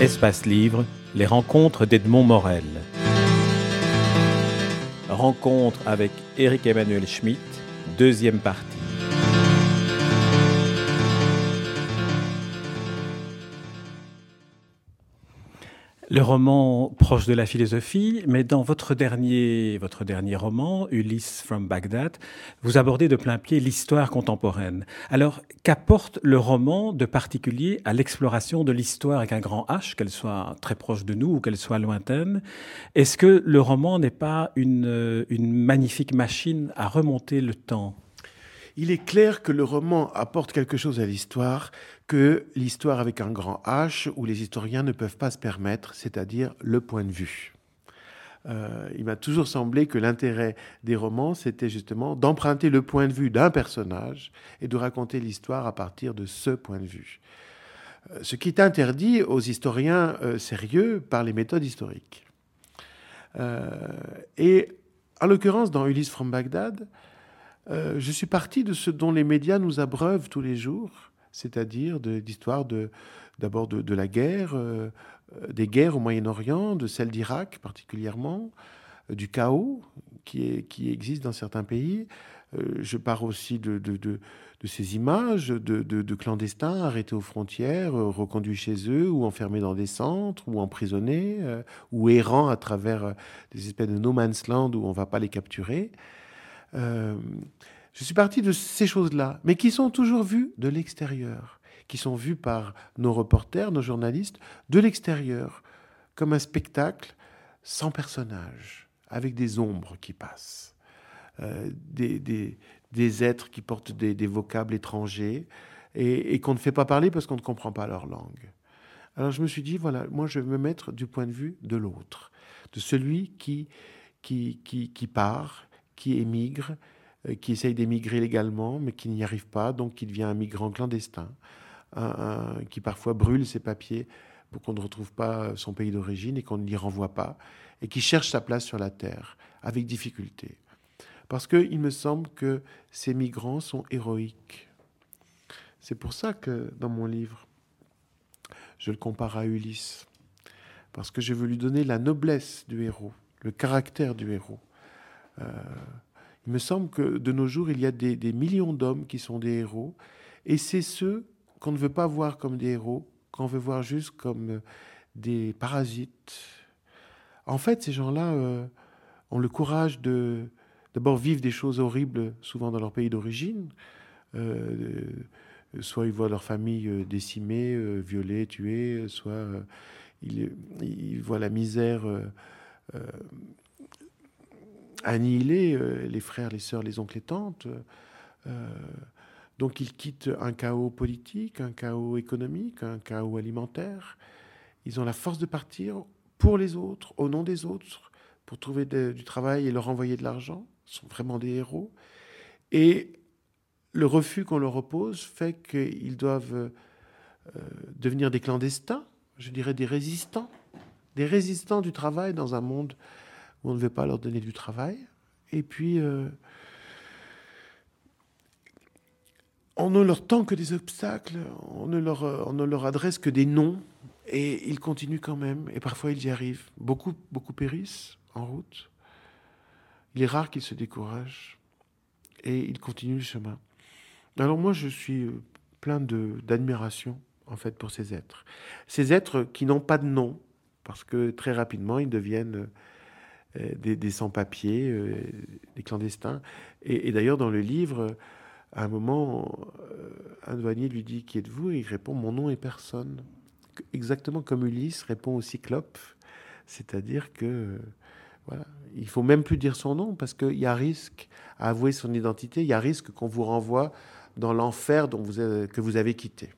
Espace Livre, les rencontres d'Edmond Morel. Rencontre avec Éric Emmanuel Schmitt, deuxième partie. Le roman proche de la philosophie, mais dans votre dernier, votre roman, Ulysse from Baghdad, vous abordez de plein pied l'histoire contemporaine. Alors, qu'apporte le roman de particulier à l'exploration de l'histoire avec un grand H, qu'elle soit très proche de nous ou qu'elle soit lointaine? Est-ce que le roman n'est pas une magnifique machine à remonter le temps? Il est clair que le roman apporte quelque chose à l'histoire que l'histoire avec un grand H, où les historiens ne peuvent pas se permettre, c'est-à-dire le point de vue. Euh, il m'a toujours semblé que l'intérêt des romans, c'était justement d'emprunter le point de vue d'un personnage et de raconter l'histoire à partir de ce point de vue. Euh, ce qui est interdit aux historiens euh, sérieux par les méthodes historiques. et en l'occurrence, dans Ulysse from Baghdad, euh, je suis parti de ce dont les médias nous abreuvent tous les jours, c'est-à-dire d'histoire d'abord de, la guerre, euh, des guerres au Moyen-Orient, de celle d'Irak particulièrement, euh, du chaos qui, existe dans certains pays. je pars aussi de, ces images de, clandestins arrêtés aux frontières, reconduits chez eux, ou enfermés dans des centres, ou emprisonnés, ou errant à travers des espèces de no man's land où on ne va pas les capturer. Euh, je suis parti de ces choses-là, mais qui sont toujours vues de l'extérieur, qui sont vues par nos reporters, nos journalistes, de l'extérieur, comme un spectacle sans personnage, avec des ombres qui passent, euh, des, des, êtres qui portent des, vocables étrangers et, qu'on ne fait pas parler parce qu'on ne comprend pas leur langue. Alors je me suis dit, voilà, moi je vais me mettre du point de vue de l'autre, de celui qui, qui, qui part qui émigre, euh, qui essaye d'émigrer légalement, mais qui n'y arrive pas, donc qui devient un migrant clandestin, qui parfois brûle ses papiers pour qu'on ne retrouve pas son pays d'origine et qu'on ne l'y renvoie pas, et qui cherche sa place sur la terre avec difficulté. Parce qu'il me semble que ces migrants sont héroïques. C'est pour ça que dans mon livre, je le compare à Ulysse. Parce que je veux lui donner la noblesse du héros, le caractère du héros. Euh, il me semble que de nos jours, il y a des, millions d'hommes qui sont des héros, et c'est ceux qu'on ne veut pas voir comme des héros, qu'on veut voir juste comme euh, des parasites. En fait, ces gens-là euh, ont le courage de d'abord vivre des choses horribles, souvent dans leur pays d'origine. soit ils voient leur famille décimée, violée, tuée, soit ils, ils, voient la misère annihiler euh, les frères, les sœurs, les oncles et tantes. Euh, donc ils quittent un chaos politique, un chaos économique, un chaos alimentaire. Ils ont la force de partir pour les autres, au nom des autres, pour trouver du travail et leur envoyer de l'argent. Ils sont vraiment des héros. Et le refus qu'on leur oppose fait qu'ils doivent euh, devenir des clandestins, je dirais des résistants, des résistants du travail dans un monde on ne veut pas leur donner du travail. Et puis, euh, on ne leur tend que des obstacles, on ne leur, euh, on ne leur adresse que des noms, et ils continuent quand même, et parfois ils y arrivent. Beaucoup, beaucoup périssent en route. Il est rare qu'ils se découragent, et ils continuent le chemin. Alors moi, je suis euh, plein d'admiration, en fait, pour ces êtres. Ces êtres qui n'ont pas de nom, parce que très rapidement, ils deviennent euh, des, sans-papiers, euh, des clandestins. Et, d'ailleurs, dans le livre, à un moment, euh, un douanier lui dit Qui êtes-vous? Il répond Mon nom est personne. Exactement comme Ulysse répond au cyclope. C'est-à-dire que. Voilà. Il faut même plus dire son nom parce qu'il y a risque à avouer son identité, il y a risque qu'on vous renvoie dans l'enfer dont vous que vous avez quitté.